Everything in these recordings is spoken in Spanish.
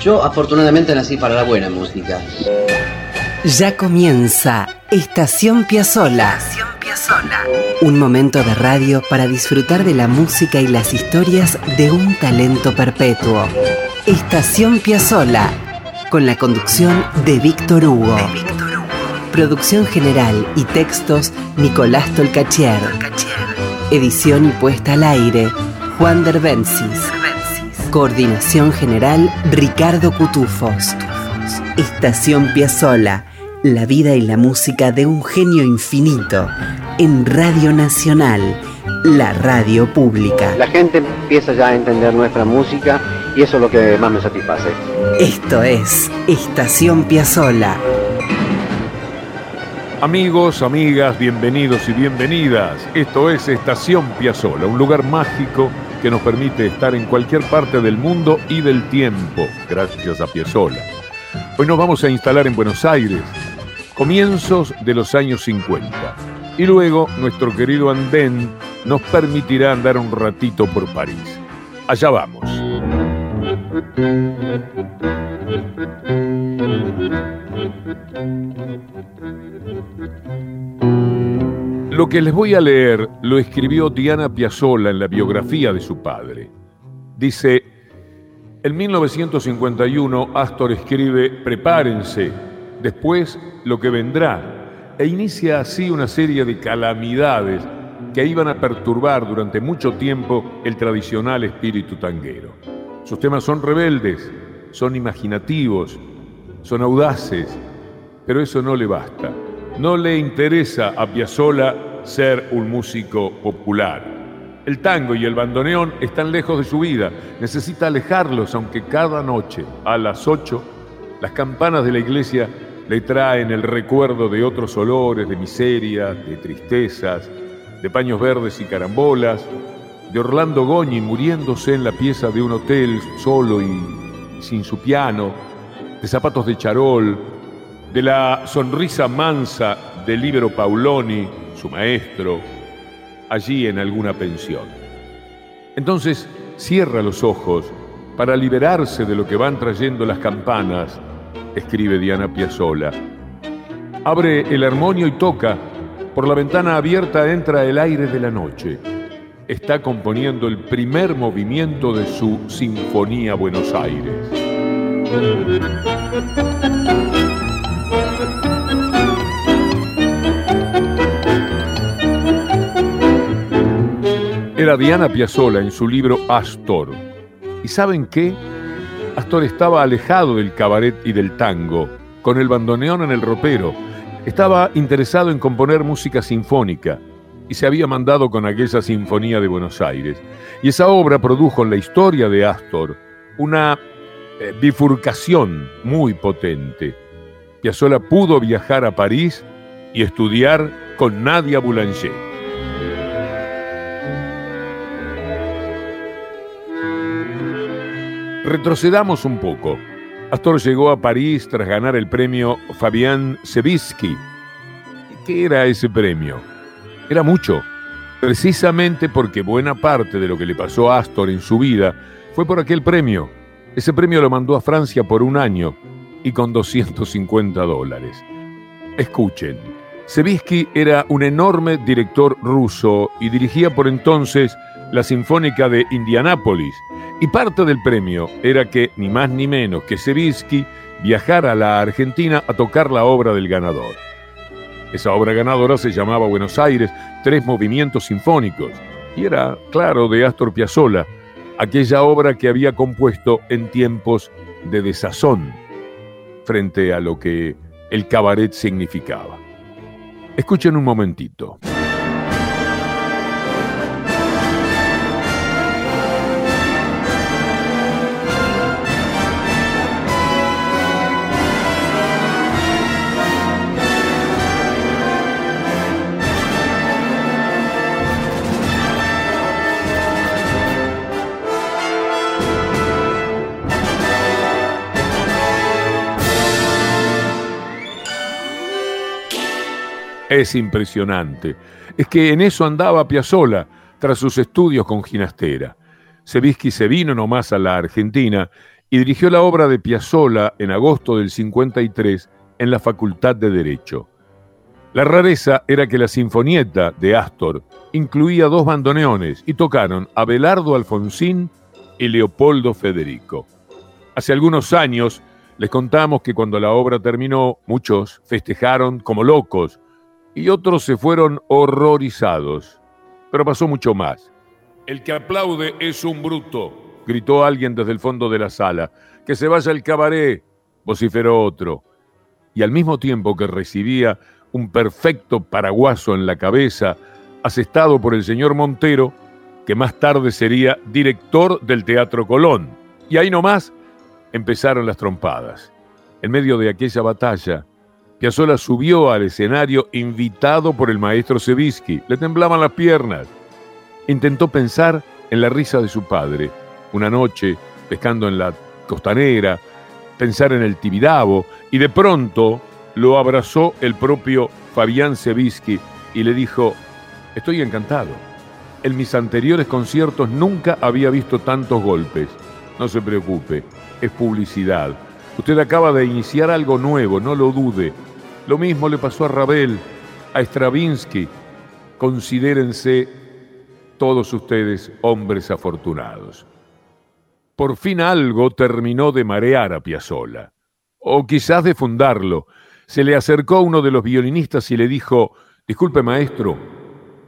Yo afortunadamente nací para la buena música. Ya comienza Estación Piazzola. Un momento de radio para disfrutar de la música y las historias de un talento perpetuo. Estación Piazzola, con la conducción de Víctor Hugo. Producción general y textos Nicolás Tolcachier. Edición y puesta al aire Juan Derbensis. Coordinación general Ricardo Cutufos. Estación Piazzola, la vida y la música de un genio infinito en Radio Nacional, la radio pública. La gente empieza ya a entender nuestra música y eso es lo que más me satisface. Esto es Estación Piazzola. Amigos, amigas, bienvenidos y bienvenidas. Esto es Estación Piazzola, un lugar mágico que nos permite estar en cualquier parte del mundo y del tiempo, gracias a Piazzola. Hoy nos vamos a instalar en Buenos Aires, comienzos de los años 50. Y luego nuestro querido andén nos permitirá andar un ratito por París. Allá vamos. Lo que les voy a leer lo escribió Diana Piazzolla en la biografía de su padre. Dice, en 1951 Astor escribe Prepárense, después lo que vendrá, e inicia así una serie de calamidades que iban a perturbar durante mucho tiempo el tradicional espíritu tanguero. Sus temas son rebeldes, son imaginativos, son audaces, pero eso no le basta. No le interesa a Piazzolla ser un músico popular. El tango y el bandoneón están lejos de su vida. Necesita alejarlos, aunque cada noche a las 8 las campanas de la iglesia le traen el recuerdo de otros olores, de miseria, de tristezas, de paños verdes y carambolas, de Orlando Goñi muriéndose en la pieza de un hotel solo y sin su piano, de zapatos de charol, de la sonrisa mansa del Libero Pauloni, su maestro, allí en alguna pensión. Entonces cierra los ojos para liberarse de lo que van trayendo las campanas, escribe Diana Piazzola. Abre el armonio y toca. Por la ventana abierta entra el aire de la noche. Está componiendo el primer movimiento de su Sinfonía Buenos Aires. Era Diana Piazzolla en su libro Astor. ¿Y saben qué? Astor estaba alejado del cabaret y del tango, con el bandoneón en el ropero. Estaba interesado en componer música sinfónica y se había mandado con aquella Sinfonía de Buenos Aires. Y esa obra produjo en la historia de Astor una eh, bifurcación muy potente. Piazzolla pudo viajar a París y estudiar con Nadia Boulanger. Retrocedamos un poco. Astor llegó a París tras ganar el premio Fabián Sebisky. ¿Qué era ese premio? Era mucho, precisamente porque buena parte de lo que le pasó a Astor en su vida fue por aquel premio. Ese premio lo mandó a Francia por un año y con 250 dólares. Escuchen, Sebisky era un enorme director ruso y dirigía por entonces la Sinfónica de Indianápolis, y parte del premio era que, ni más ni menos que Sevinsky viajara a la Argentina a tocar la obra del ganador. Esa obra ganadora se llamaba Buenos Aires, Tres Movimientos Sinfónicos, y era, claro, de Astor Piazzolla, aquella obra que había compuesto en tiempos de desazón frente a lo que el cabaret significaba. Escuchen un momentito. Es impresionante. Es que en eso andaba Piazzola tras sus estudios con Ginastera. Sevisky se vino nomás a la Argentina y dirigió la obra de Piazzolla en agosto del 53 en la Facultad de Derecho. La rareza era que la sinfonieta de Astor incluía dos bandoneones y tocaron Abelardo Alfonsín y Leopoldo Federico. Hace algunos años les contamos que cuando la obra terminó, muchos festejaron como locos y otros se fueron horrorizados. Pero pasó mucho más. El que aplaude es un bruto, gritó alguien desde el fondo de la sala. Que se vaya el cabaret, vociferó otro. Y al mismo tiempo que recibía un perfecto paraguaso en la cabeza, asestado por el señor Montero, que más tarde sería director del Teatro Colón. Y ahí nomás empezaron las trompadas. En medio de aquella batalla, Piazzolla subió al escenario invitado por el maestro Sevisky. Le temblaban las piernas. Intentó pensar en la risa de su padre, una noche pescando en la costanera, pensar en el Tibidabo, y de pronto lo abrazó el propio Fabián Sevisky y le dijo, estoy encantado. En mis anteriores conciertos nunca había visto tantos golpes. No se preocupe, es publicidad. Usted acaba de iniciar algo nuevo, no lo dude. Lo mismo le pasó a Ravel, a Stravinsky. Considérense todos ustedes hombres afortunados. Por fin algo terminó de marear a Piazzolla, o quizás de fundarlo. Se le acercó uno de los violinistas y le dijo, disculpe maestro,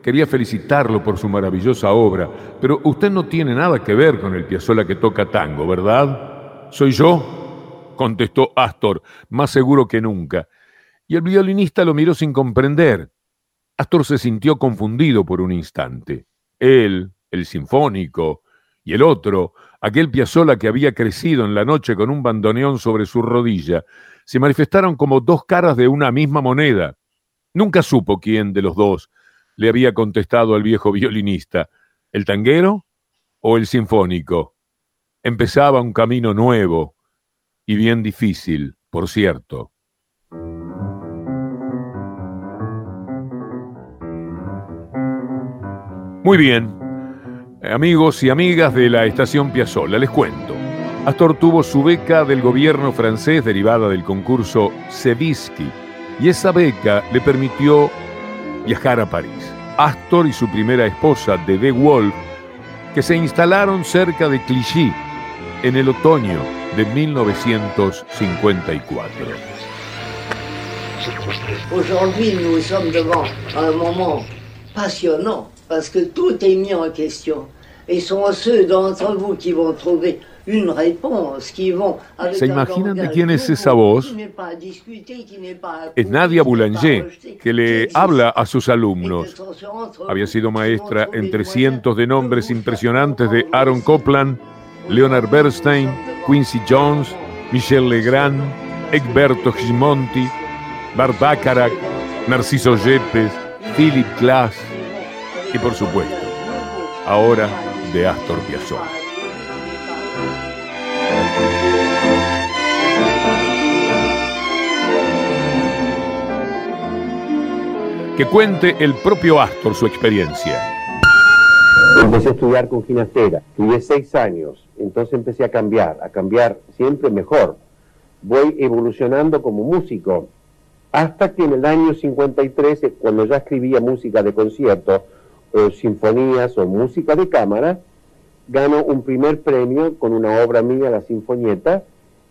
quería felicitarlo por su maravillosa obra, pero usted no tiene nada que ver con el Piazzolla que toca tango, ¿verdad? ¿Soy yo? contestó Astor, más seguro que nunca. Y el violinista lo miró sin comprender. Astor se sintió confundido por un instante. Él, el sinfónico, y el otro, aquel Piazzolla que había crecido en la noche con un bandoneón sobre su rodilla, se manifestaron como dos caras de una misma moneda. Nunca supo quién de los dos le había contestado al viejo violinista, el tanguero o el sinfónico. Empezaba un camino nuevo y bien difícil, por cierto. Muy bien, amigos y amigas de la estación Piazzolla, les cuento. Astor tuvo su beca del gobierno francés derivada del concurso Sevisky y esa beca le permitió viajar a París. Astor y su primera esposa, De Wolf, que se instalaron cerca de Clichy en el otoño de 1954. Aujourd'hui, nous sommes devant un moment passionnant parce que tout est mis en question. Et sont ceux d'entre vous qui vont trouver une réponse, qui vont avec ¿Se imaginan de quién es esa voz? Es Nadia Boulanger, que le habla a sus alumnos. Había sido maestra entre cientos de nombres impresionantes de Aaron Copland, Leonard Bernstein, Quincy Jones, Michel Legrand, Egberto Gismonti, Bart Bacharach, Narciso Yepes, Philip Glass y por supuesto, ahora de Astor Piazzolla. Que cuente el propio Astor su experiencia. Empecé a estudiar con ginastera, estudié seis años, entonces empecé a cambiar, a cambiar siempre mejor. Voy evolucionando como músico, hasta que en el año 53, eh, cuando ya escribía música de concierto, o sinfonías o música de cámara, gano un primer premio con una obra mía, La Sinfonieta,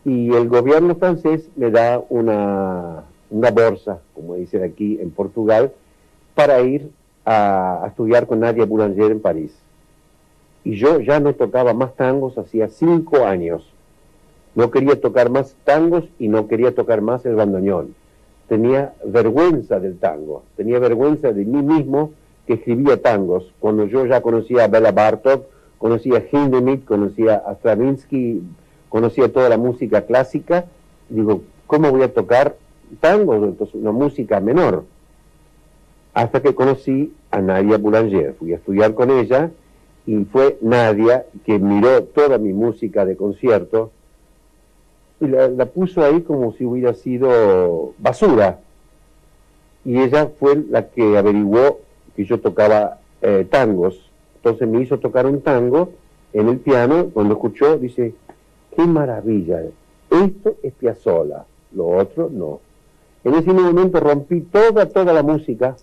y el gobierno francés me da una, una bolsa, como dicen aquí en Portugal, para ir a, a estudiar con Nadia Boulanger en París. Y yo ya no tocaba más tangos hacía cinco años. No quería tocar más tangos y no quería tocar más el bandoneón. Tenía vergüenza del tango, tenía vergüenza de mí mismo que escribía tangos, cuando yo ya conocía a Bela Bartok, conocía a Hindemith, conocía a Stravinsky, conocía toda la música clásica, digo, ¿cómo voy a tocar tangos? Entonces, una música menor hasta que conocí a Nadia Boulanger. Fui a estudiar con ella y fue Nadia que miró toda mi música de concierto y la, la puso ahí como si hubiera sido basura. Y ella fue la que averiguó que yo tocaba eh, tangos. Entonces me hizo tocar un tango en el piano. Cuando escuchó, dice, qué maravilla. Esto es Piazzolla, lo otro no. En ese momento rompí toda, toda la música,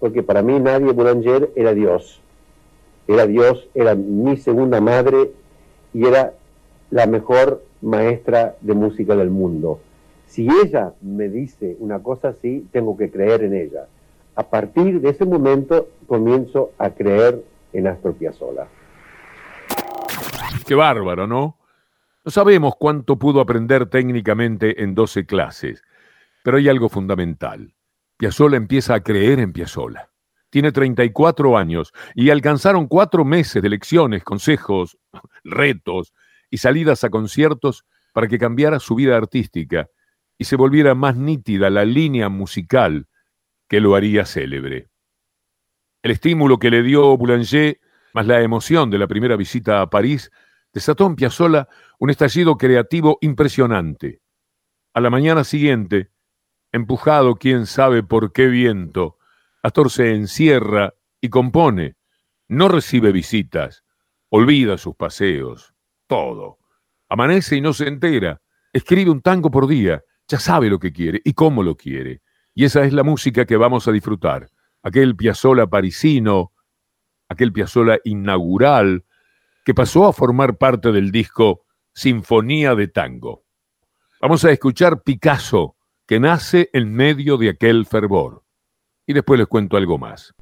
porque para mí nadie Boulanger era Dios. Era Dios, era mi segunda madre y era la mejor maestra de música del mundo. Si ella me dice una cosa así, tengo que creer en ella. A partir de ese momento comienzo a creer en Astor Piazzolla. Qué bárbaro, ¿no? No sabemos cuánto pudo aprender técnicamente en 12 clases, pero hay algo fundamental. Piazzolla empieza a creer en Piazzolla. Tiene 34 años y alcanzaron cuatro meses de lecciones, consejos, retos y salidas a conciertos para que cambiara su vida artística y se volviera más nítida la línea musical que lo haría célebre. El estímulo que le dio Boulanger, más la emoción de la primera visita a París, desató en Piazzolla un estallido creativo impresionante. A la mañana siguiente, empujado quién sabe por qué viento, Astor se encierra y compone. No recibe visitas, olvida sus paseos, todo. Amanece y no se entera. Escribe un tango por día, ya sabe lo que quiere y cómo lo quiere. Y esa es la música que vamos a disfrutar. Aquel Piazzolla parisino, aquel Piazzolla inaugural, que pasó a formar parte del disco Sinfonía de Tango. Vamos a escuchar Picasso, que nace en medio de aquel fervor. Y después les cuento algo más.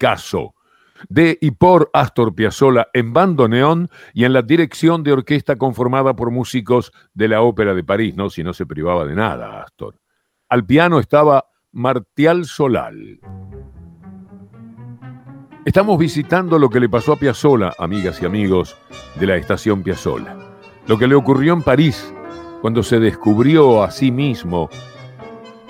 Picasso, de y por Astor Piazzolla en bandoneón y en la dirección de orquesta conformada por músicos de la Ópera de París, ¿no? Si no se privaba de nada, Astor. Al piano estaba Martial Solal. Estamos visitando lo que le pasó a Piazzolla, amigas y amigos de la estación Piazzolla. Lo que le ocurrió en París cuando se descubrió a sí mismo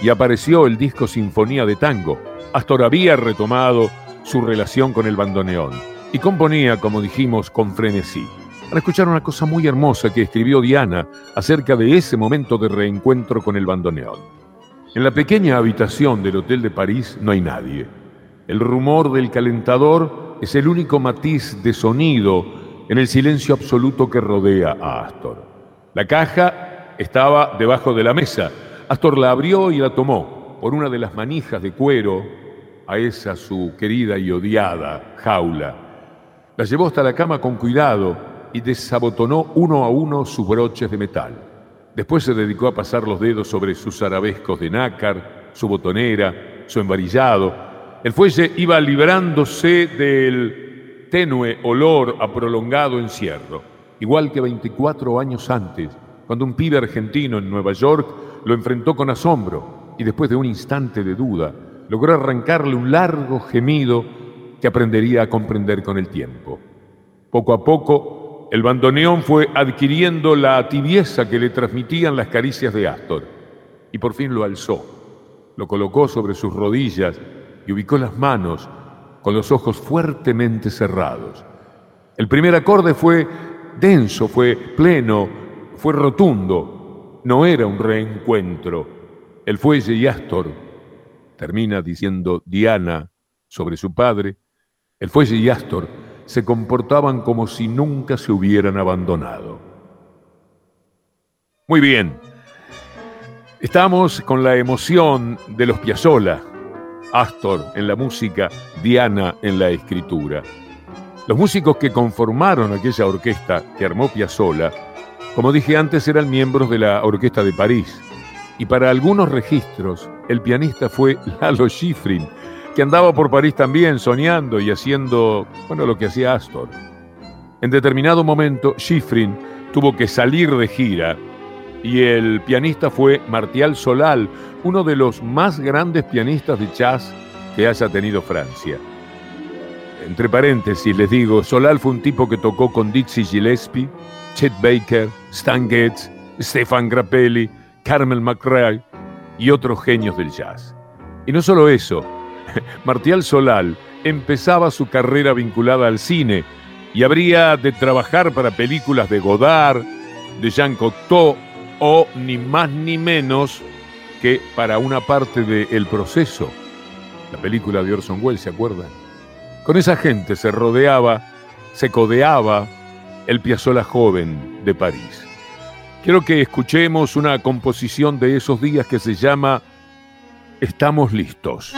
y apareció el disco Sinfonía de Tango. Astor había retomado su relación con el bandoneón y componía, como dijimos, con frenesí. Para escuchar una cosa muy hermosa que escribió Diana acerca de ese momento de reencuentro con el bandoneón. En la pequeña habitación del Hotel de París no hay nadie. El rumor del calentador es el único matiz de sonido en el silencio absoluto que rodea a Astor. La caja estaba debajo de la mesa. Astor la abrió y la tomó por una de las manijas de cuero a esa su querida y odiada jaula. La llevó hasta la cama con cuidado y desabotonó uno a uno sus broches de metal. Después se dedicó a pasar los dedos sobre sus arabescos de nácar, su botonera, su embarillado. El fuelle iba librándose del tenue olor a prolongado encierro, igual que 24 años antes, cuando un pibe argentino en Nueva York lo enfrentó con asombro y después de un instante de duda, logró arrancarle un largo gemido que aprendería a comprender con el tiempo. Poco a poco, el bandoneón fue adquiriendo la tibieza que le transmitían las caricias de Astor, y por fin lo alzó, lo colocó sobre sus rodillas y ubicó las manos con los ojos fuertemente cerrados. El primer acorde fue denso, fue pleno, fue rotundo, no era un reencuentro. El fuelle y Astor termina diciendo Diana sobre su padre, el fuelle y Astor se comportaban como si nunca se hubieran abandonado. Muy bien, estamos con la emoción de los Piazzolla, Astor en la música, Diana en la escritura. Los músicos que conformaron aquella orquesta que armó Piazzolla, como dije antes, eran miembros de la Orquesta de París, y para algunos registros el pianista fue Lalo Schifrin, que andaba por París también soñando y haciendo, bueno, lo que hacía Astor. En determinado momento Schifrin tuvo que salir de gira y el pianista fue Martial Solal, uno de los más grandes pianistas de jazz que haya tenido Francia. Entre paréntesis les digo, Solal fue un tipo que tocó con Dizzy Gillespie, Chet Baker, Stan Getz, Stefan Grappelli, Carmel McRae y otros genios del jazz. Y no solo eso, Martial Solal empezaba su carrera vinculada al cine y habría de trabajar para películas de Godard, de Jean Cocteau o ni más ni menos que para una parte de El Proceso, la película de Orson Welles, ¿se acuerdan? Con esa gente se rodeaba, se codeaba el Piazzolla joven de París. Quiero que escuchemos una composición de esos días que se llama Estamos listos.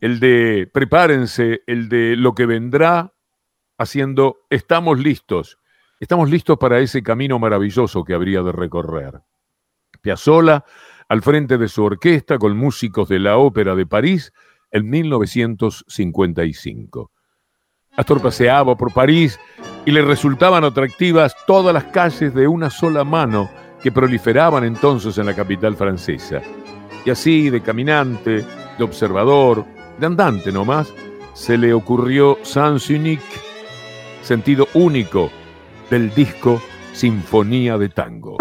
El de prepárense, el de lo que vendrá, haciendo estamos listos, estamos listos para ese camino maravilloso que habría de recorrer. Piazzolla, al frente de su orquesta con músicos de la Ópera de París en 1955. Astor paseaba por París y le resultaban atractivas todas las calles de una sola mano que proliferaban entonces en la capital francesa. Y así, de caminante, observador, de andante nomás, se le ocurrió Sans Unique, sentido único del disco Sinfonía de Tango.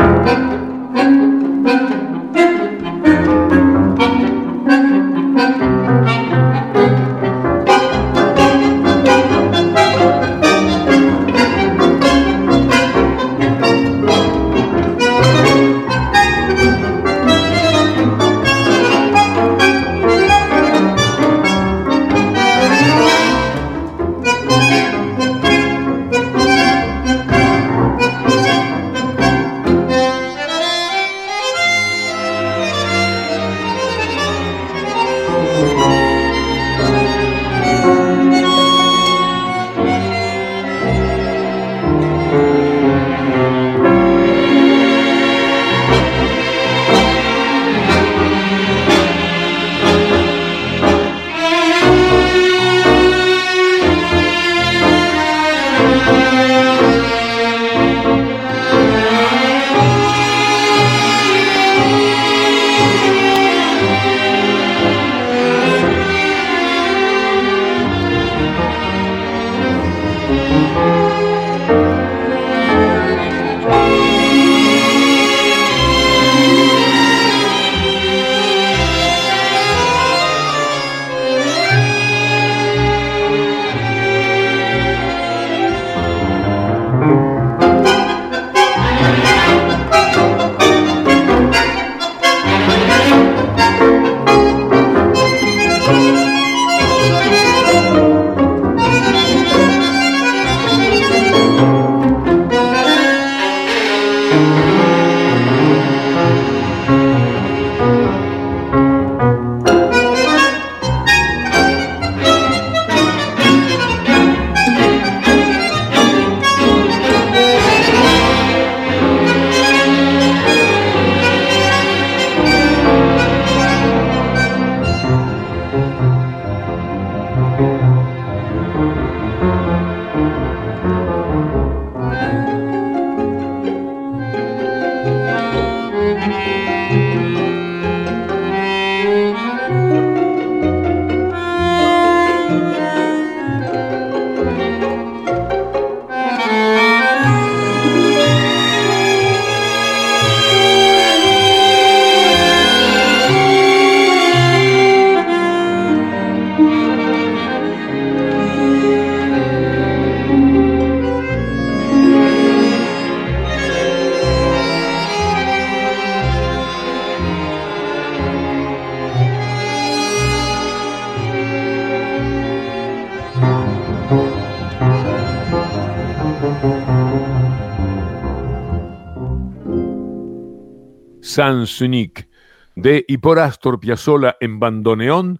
Sansonic de y por Astor Piazzolla en bandoneón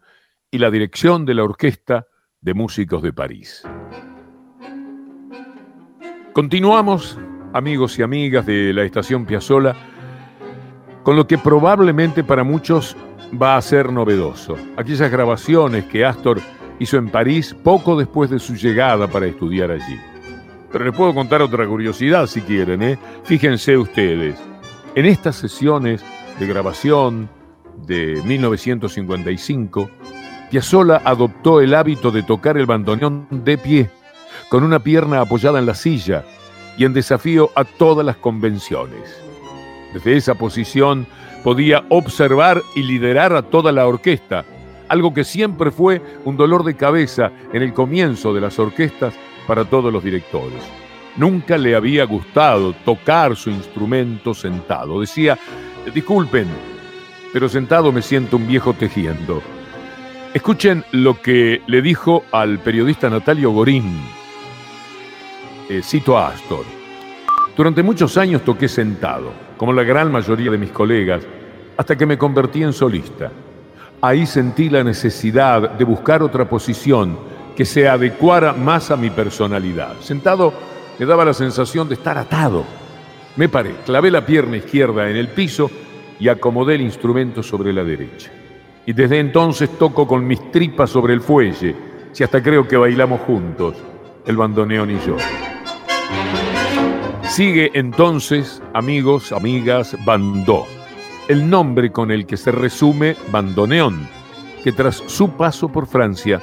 y la dirección de la Orquesta de Músicos de París. Continuamos, amigos y amigas de la estación Piazzolla, con lo que probablemente para muchos va a ser novedoso. Aquellas grabaciones que Astor hizo en París poco después de su llegada para estudiar allí. Pero les puedo contar otra curiosidad si quieren, ¿eh? Fíjense ustedes. En estas sesiones de grabación de 1955, Piazzolla adoptó el hábito de tocar el bandoneón de pie, con una pierna apoyada en la silla y en desafío a todas las convenciones. Desde esa posición podía observar y liderar a toda la orquesta, algo que siempre fue un dolor de cabeza en el comienzo de las orquestas para todos los directores. Nunca le había gustado tocar su instrumento sentado. Decía, disculpen, pero sentado me siento un viejo tejiendo. Escuchen lo que le dijo al periodista Natalio Gorín. Eh, cito a Astor. Durante muchos años toqué sentado, como la gran mayoría de mis colegas, hasta que me convertí en solista. ahí sentí la necesidad de buscar otra posición que se adecuara más a mi personalidad. Sentado me daba la sensación de estar atado. Me paré, clavé la pierna izquierda en el piso y acomodé el instrumento sobre la derecha. Y desde entonces toco con mis tripas sobre el fuelle, si hasta creo que bailamos juntos, el bandoneón y yo. Sigue entonces, amigos, amigas, bandó, el nombre con el que se resume bandoneón, que tras su paso por Francia,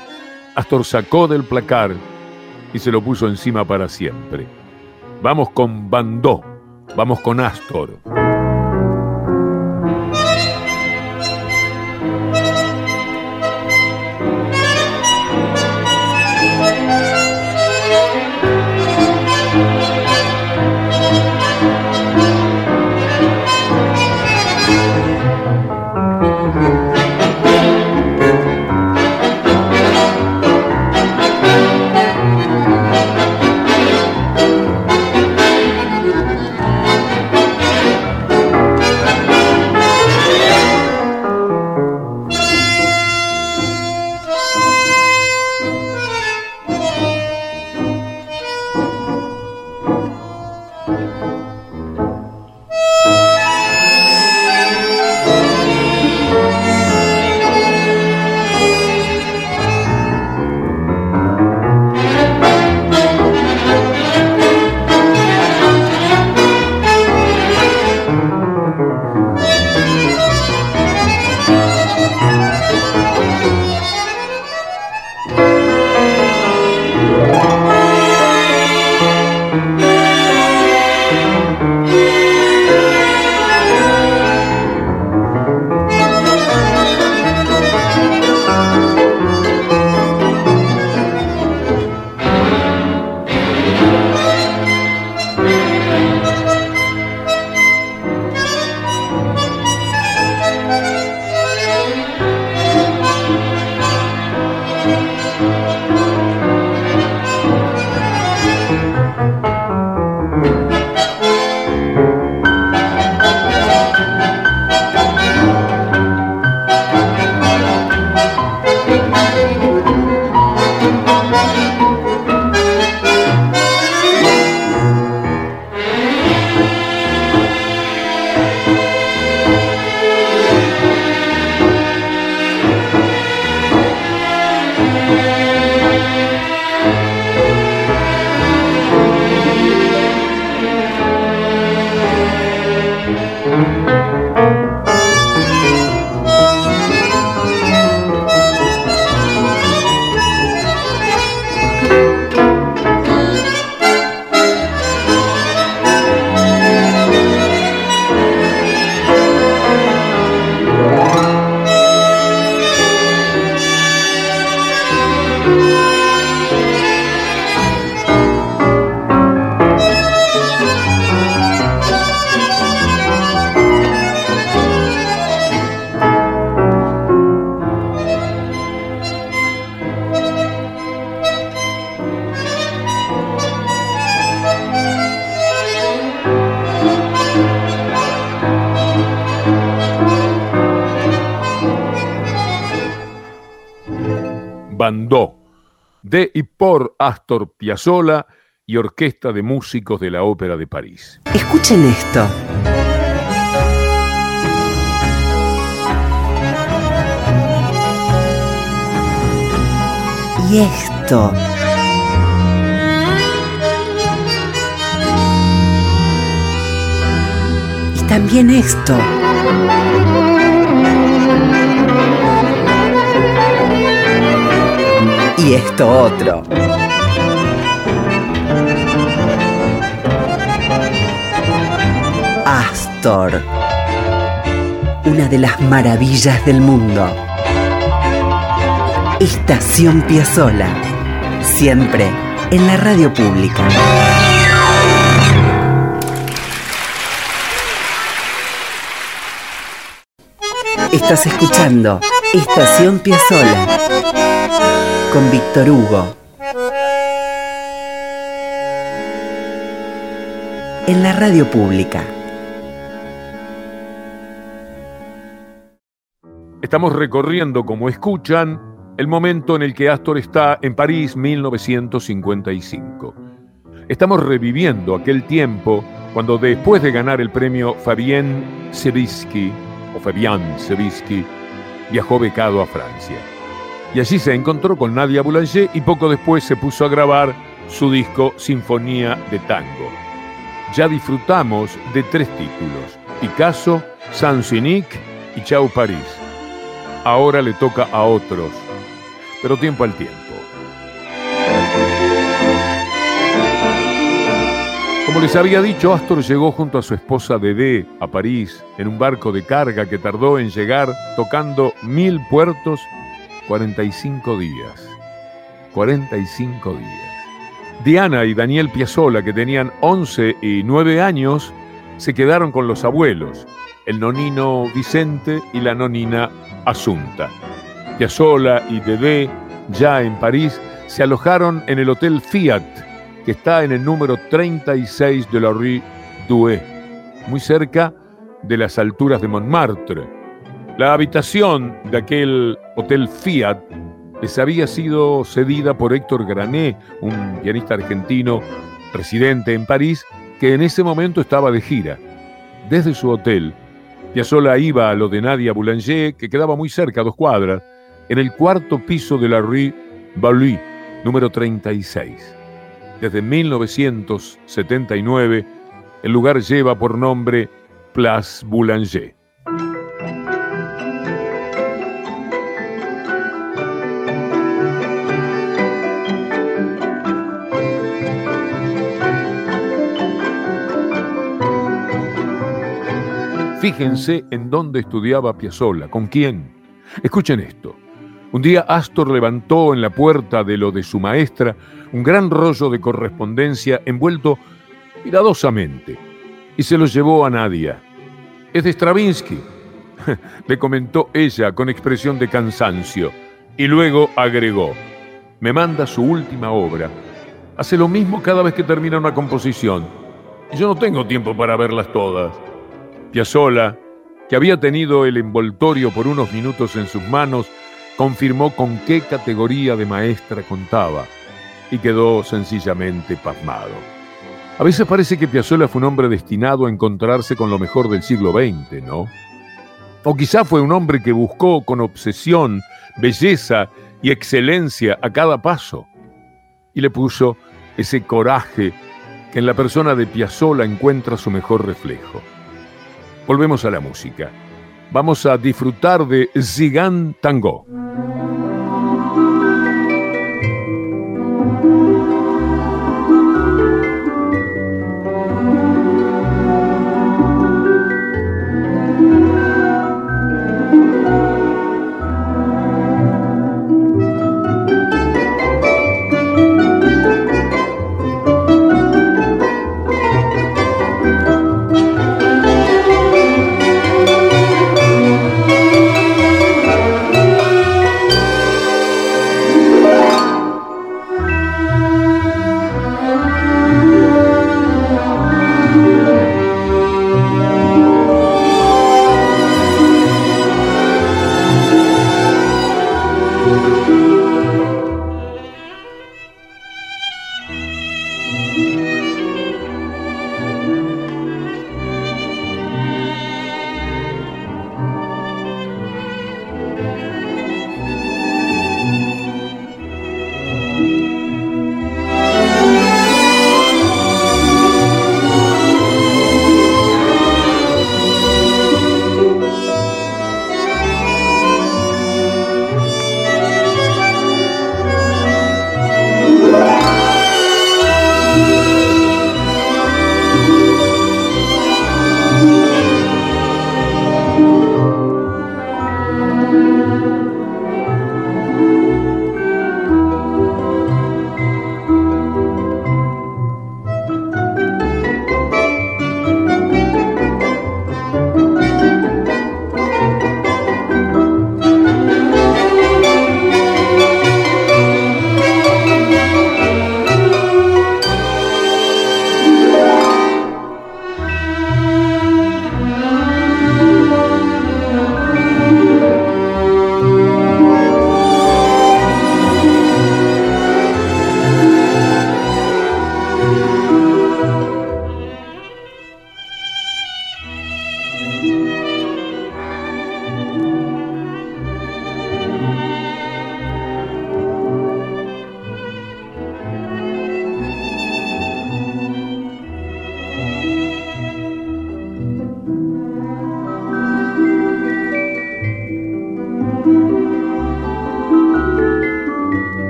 Astor sacó del placar y se lo puso encima para siempre. Vamos con bandó, vamos con Astor. Y por Astor Piazzolla y Orquesta de Músicos de la Ópera de París. Escuchen esto. Y esto. Y también esto. Y esto otro. Astor, una de las maravillas del mundo. Estación Piazzola, siempre en la radio pública. Estás escuchando Estación Piazzola con Víctor Hugo. En la radio pública. Estamos recorriendo, como escuchan, el momento en el que Astor está en París 1955. Estamos reviviendo aquel tiempo cuando después de ganar el premio Fabien Sevisky, o Fabian Sevisky, viajó becado a Francia. Y allí se encontró con Nadia Boulanger y poco después se puso a grabar su disco Sinfonía de Tango. Ya disfrutamos de tres títulos, Picasso, Saint-Cynique y Chau París. Ahora le toca a otros, pero tiempo al tiempo. Como les había dicho, Astor llegó junto a su esposa Dede a París en un barco de carga que tardó en llegar tocando mil puertos 45 días. 45 días. Diana y Daniel Piazzola, que tenían 11 y 9 años, se quedaron con los abuelos, el nonino Vicente y la nonina Asunta. Piazzola y Dede, ya en París, se alojaron en el Hotel Fiat, que está en el número 36 de la Rue Douai, muy cerca de las alturas de Montmartre. La habitación de aquel Hotel Fiat les había sido cedida por Héctor Grané, un pianista argentino residente en París, que en ese momento estaba de gira. Desde su hotel, Piazzolla iba a lo de Nadia Boulanger, que quedaba muy cerca, dos cuadras, en el cuarto piso de la Rue Baluy, número 36. Desde 1979, el lugar lleva por nombre Place Boulanger. Fíjense en dónde estudiaba Piazzolla, con quién. Escuchen esto. Un día Astor levantó en la puerta de lo de su maestra un gran rollo de correspondencia envuelto miradosamente y se lo llevó a Nadia. Es de Stravinsky, le comentó ella con expresión de cansancio y luego agregó, me manda su última obra. Hace lo mismo cada vez que termina una composición. Yo no tengo tiempo para verlas todas. Piazzolla, que había tenido el envoltorio por unos minutos en sus manos, confirmó con qué categoría de maestra contaba y quedó sencillamente pasmado. A veces parece que Piazzolla fue un hombre destinado a encontrarse con lo mejor del siglo XX, ¿no? O quizá fue un hombre que buscó con obsesión belleza y excelencia a cada paso y le puso ese coraje que en la persona de Piazzolla encuentra su mejor reflejo. Volvemos a la música. Vamos a disfrutar de Zigan Tango.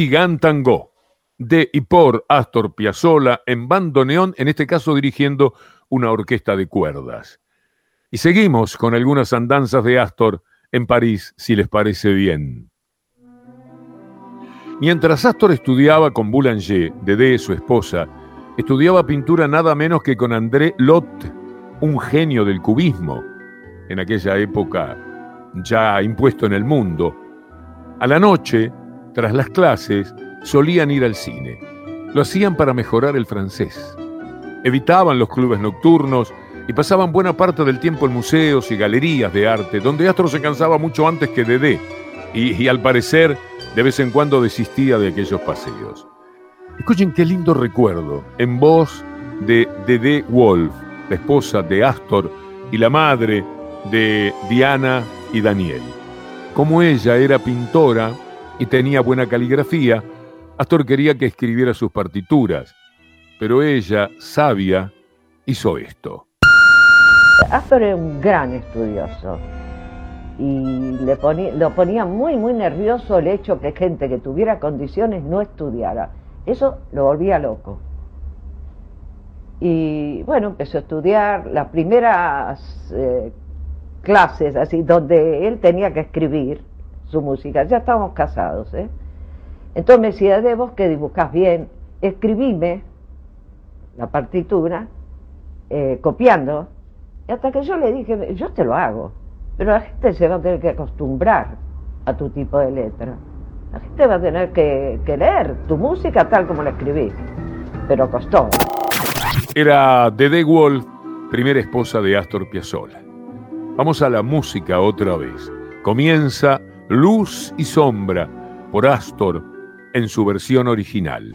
Michigan Tango, de y por Astor Piazzolla en bandoneón, en este caso dirigiendo una orquesta de cuerdas. Y seguimos con algunas andanzas de Astor en París, si les parece bien. Mientras Astor estudiaba con Boulanger, Dedé, su esposa, estudiaba pintura nada menos que con André Lot, un genio del cubismo, en aquella época ya impuesto en el mundo. A la noche, tras las clases, solían ir al cine. Lo hacían para mejorar el francés. Evitaban los clubes nocturnos y pasaban buena parte del tiempo en museos y galerías de arte, donde Astor se cansaba mucho antes que Dedé, y, y al parecer de vez en cuando desistía de aquellos paseos. Escuchen qué lindo recuerdo, en voz de Dedé Wolf, la esposa de Astor y la madre de Diana y Daniel. Como ella era pintora y tenía buena caligrafía, Astor quería que escribiera sus partituras, pero ella, sabia, hizo esto. Astor era un gran estudioso y le ponía, lo ponía muy, muy nervioso el hecho que gente que tuviera condiciones no estudiara. Eso lo volvía loco. Y bueno, empezó a estudiar las primeras eh, clases, así, donde él tenía que escribir su música. Ya estábamos casados, ¿eh? Entonces me decía, de vos que dibujás bien, escribime la partitura, eh, copiando, y hasta que yo le dije, yo te lo hago, pero la gente se va a tener que acostumbrar a tu tipo de letra. La gente va a tener que, que leer tu música tal como la escribí, pero costó. Era Dede Wolf, primera esposa de Astor Piazzolla. Vamos a la música otra vez. Comienza Luz y Sombra por Astor en su versión original.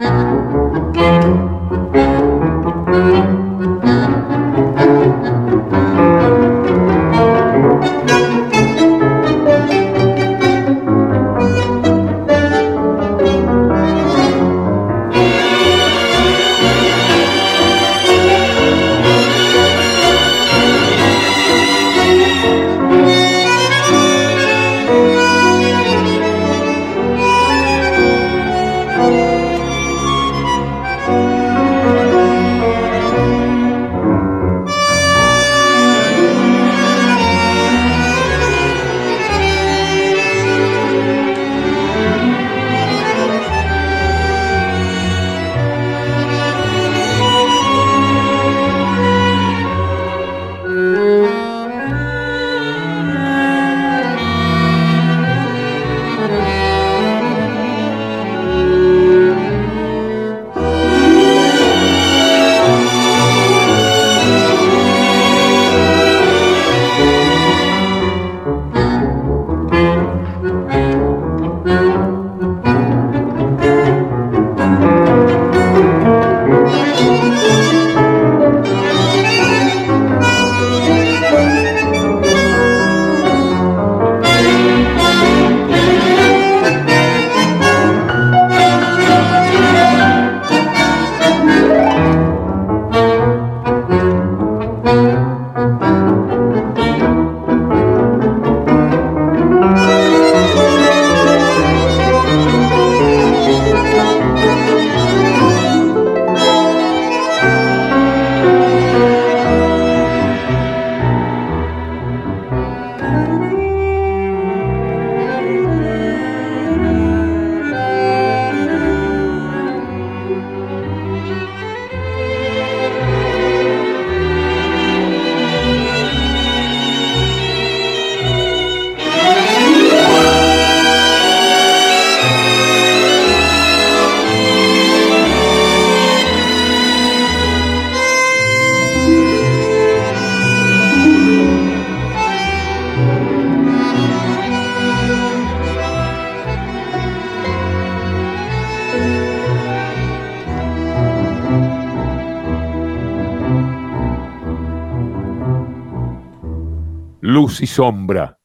sombra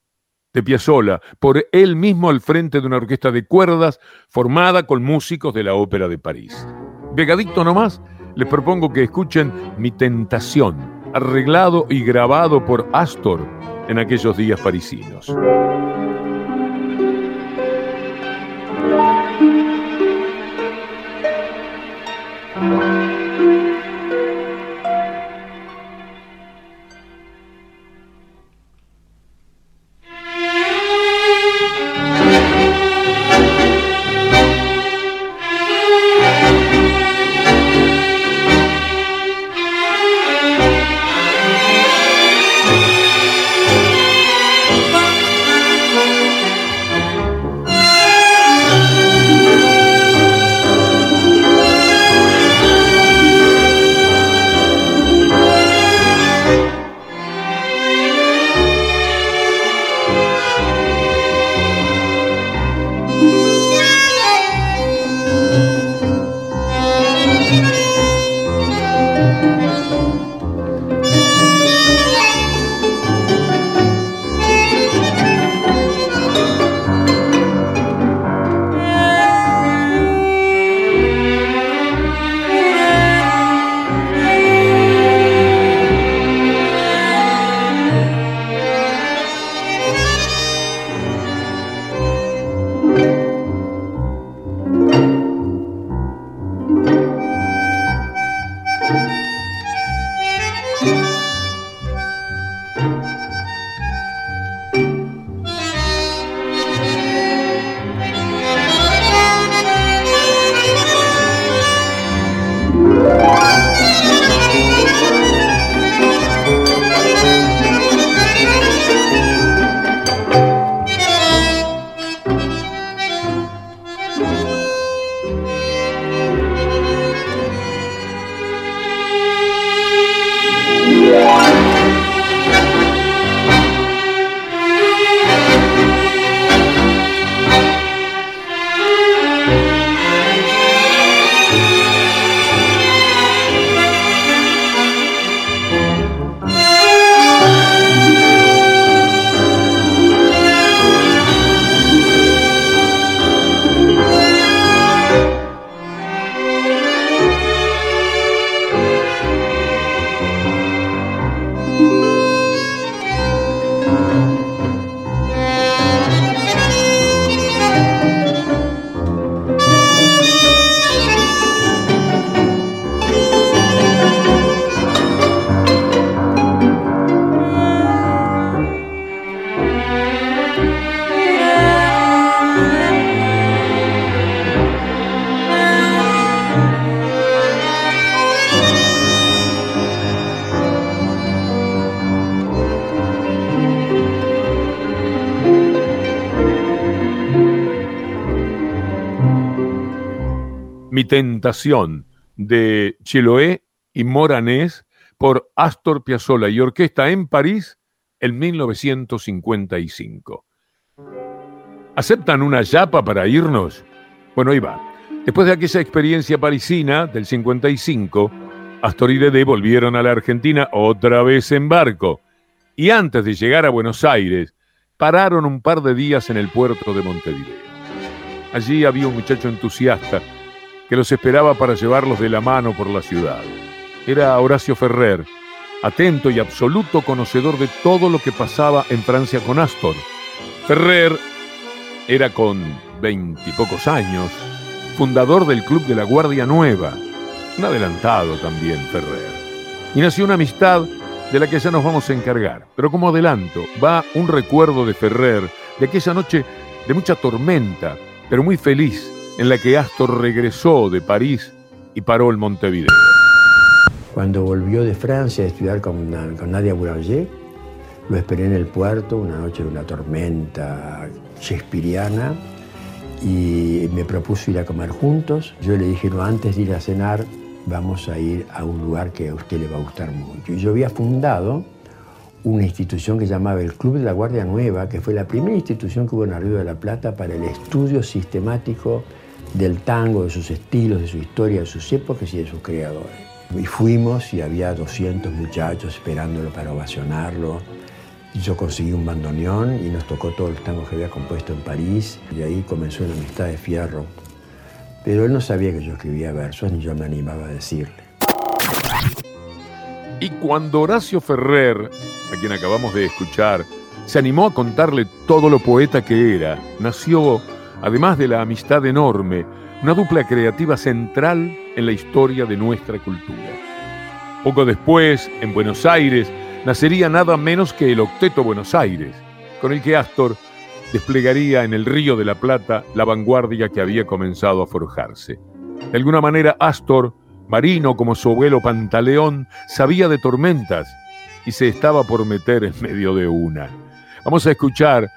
de Piazzolla, por él mismo al frente de una orquesta de cuerdas formada con músicos de la Ópera de París. Pegadicto nomás, les propongo que escuchen Mi Tentación, arreglado y grabado por Astor en aquellos días parisinos. Tentación de Chiloé y Moranés por Astor Piazzolla y orquesta en París en 1955. ¿Aceptan una yapa para irnos? Bueno, ahí va. Después de aquella experiencia parisina del 55, Astor y Dede volvieron a la Argentina otra vez en barco. Y antes de llegar a Buenos Aires, pararon un par de días en el puerto de Montevideo. Allí había un muchacho entusiasta que los esperaba para llevarlos de la mano por la ciudad. Era Horacio Ferrer, atento y absoluto conocedor de todo lo que pasaba en Francia con Astor. Ferrer era con veintipocos años, fundador del Club de la Guardia Nueva, un adelantado también Ferrer. Y nació una amistad de la que ya nos vamos a encargar. Pero como adelanto, va un recuerdo de Ferrer, de aquella noche de mucha tormenta, pero muy feliz, en la que Astor regresó de París y paró el Montevideo. Cuando volvió de Francia a estudiar con, Nadia Boulanger, lo esperé en el puerto una noche de una tormenta shakespeariana y me propuso ir a comer juntos. Yo le dije, no, antes de ir a cenar, vamos a ir a un lugar que a usted le va a gustar mucho. Y yo había fundado una institución que llamaba el Club de la Guardia Nueva, que fue la primera institución que hubo en Río de la Plata para el estudio sistemático del tango, de sus estilos, de su historia, de sus épocas y de sus creadores. Y fuimos y había 200 muchachos esperándolo para ovacionarlo. Yo conseguí un bandoneón y nos tocó todos los tangos que había compuesto en París. Y ahí comenzó una amistad de fierro. Pero él no sabía que yo escribía versos ni yo me animaba a decirle. Y cuando Horacio Ferrer, a quien acabamos de escuchar, se animó a contarle todo lo poeta que era, nació además de la amistad enorme, una dupla creativa central en la historia de nuestra cultura. Poco después, en Buenos Aires, nacería nada menos que el Octeto Buenos Aires, con el que Astor desplegaría en el Río de la Plata la vanguardia que había comenzado a forjarse. De alguna manera, Astor, marino como su abuelo Pantaleón, sabía de tormentas y se estaba por meter en medio de una. Vamos a escuchar,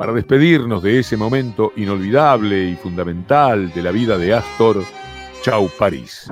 para despedirnos de ese momento inolvidable y fundamental de la vida de Astor, Chau París.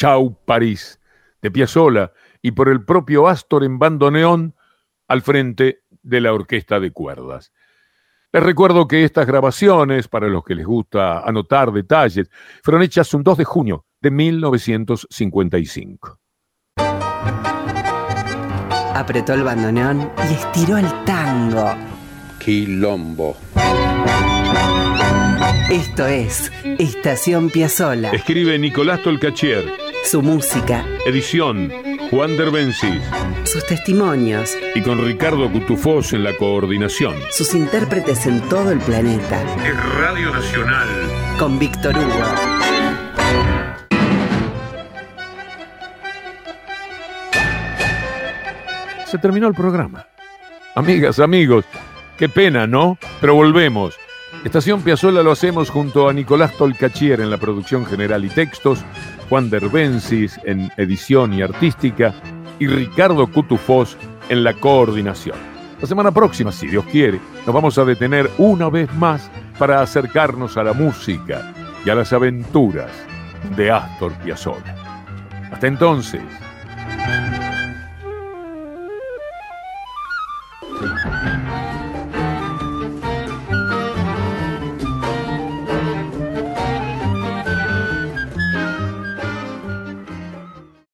Chau París, de Piazzolla y por el propio Astor en bandoneón al frente de la orquesta de cuerdas. Les recuerdo que estas grabaciones, para los que les gusta anotar detalles, fueron hechas un 2 de junio de 1955. Apretó el bandoneón y estiró el tango. Quilombo. Esto es Estación Piazzola. Escribe Nicolás Tolcachier. Su música. Edición Juan Derbencis. Sus testimonios. Y con Ricardo Cutufós en la coordinación. Sus intérpretes en todo el planeta. Es Radio Nacional. Con Víctor Hugo. Se terminó el programa. Amigas, amigos, qué pena, ¿no? Pero volvemos. Estación Piazzola lo hacemos junto a Nicolás Tolcachier en la producción general y textos, Juan Derbencis en edición y artística y Ricardo Cutufós en la coordinación. La semana próxima, si Dios quiere, nos vamos a detener una vez más para acercarnos a la música y a las aventuras de Astor Piazzolla. Hasta entonces,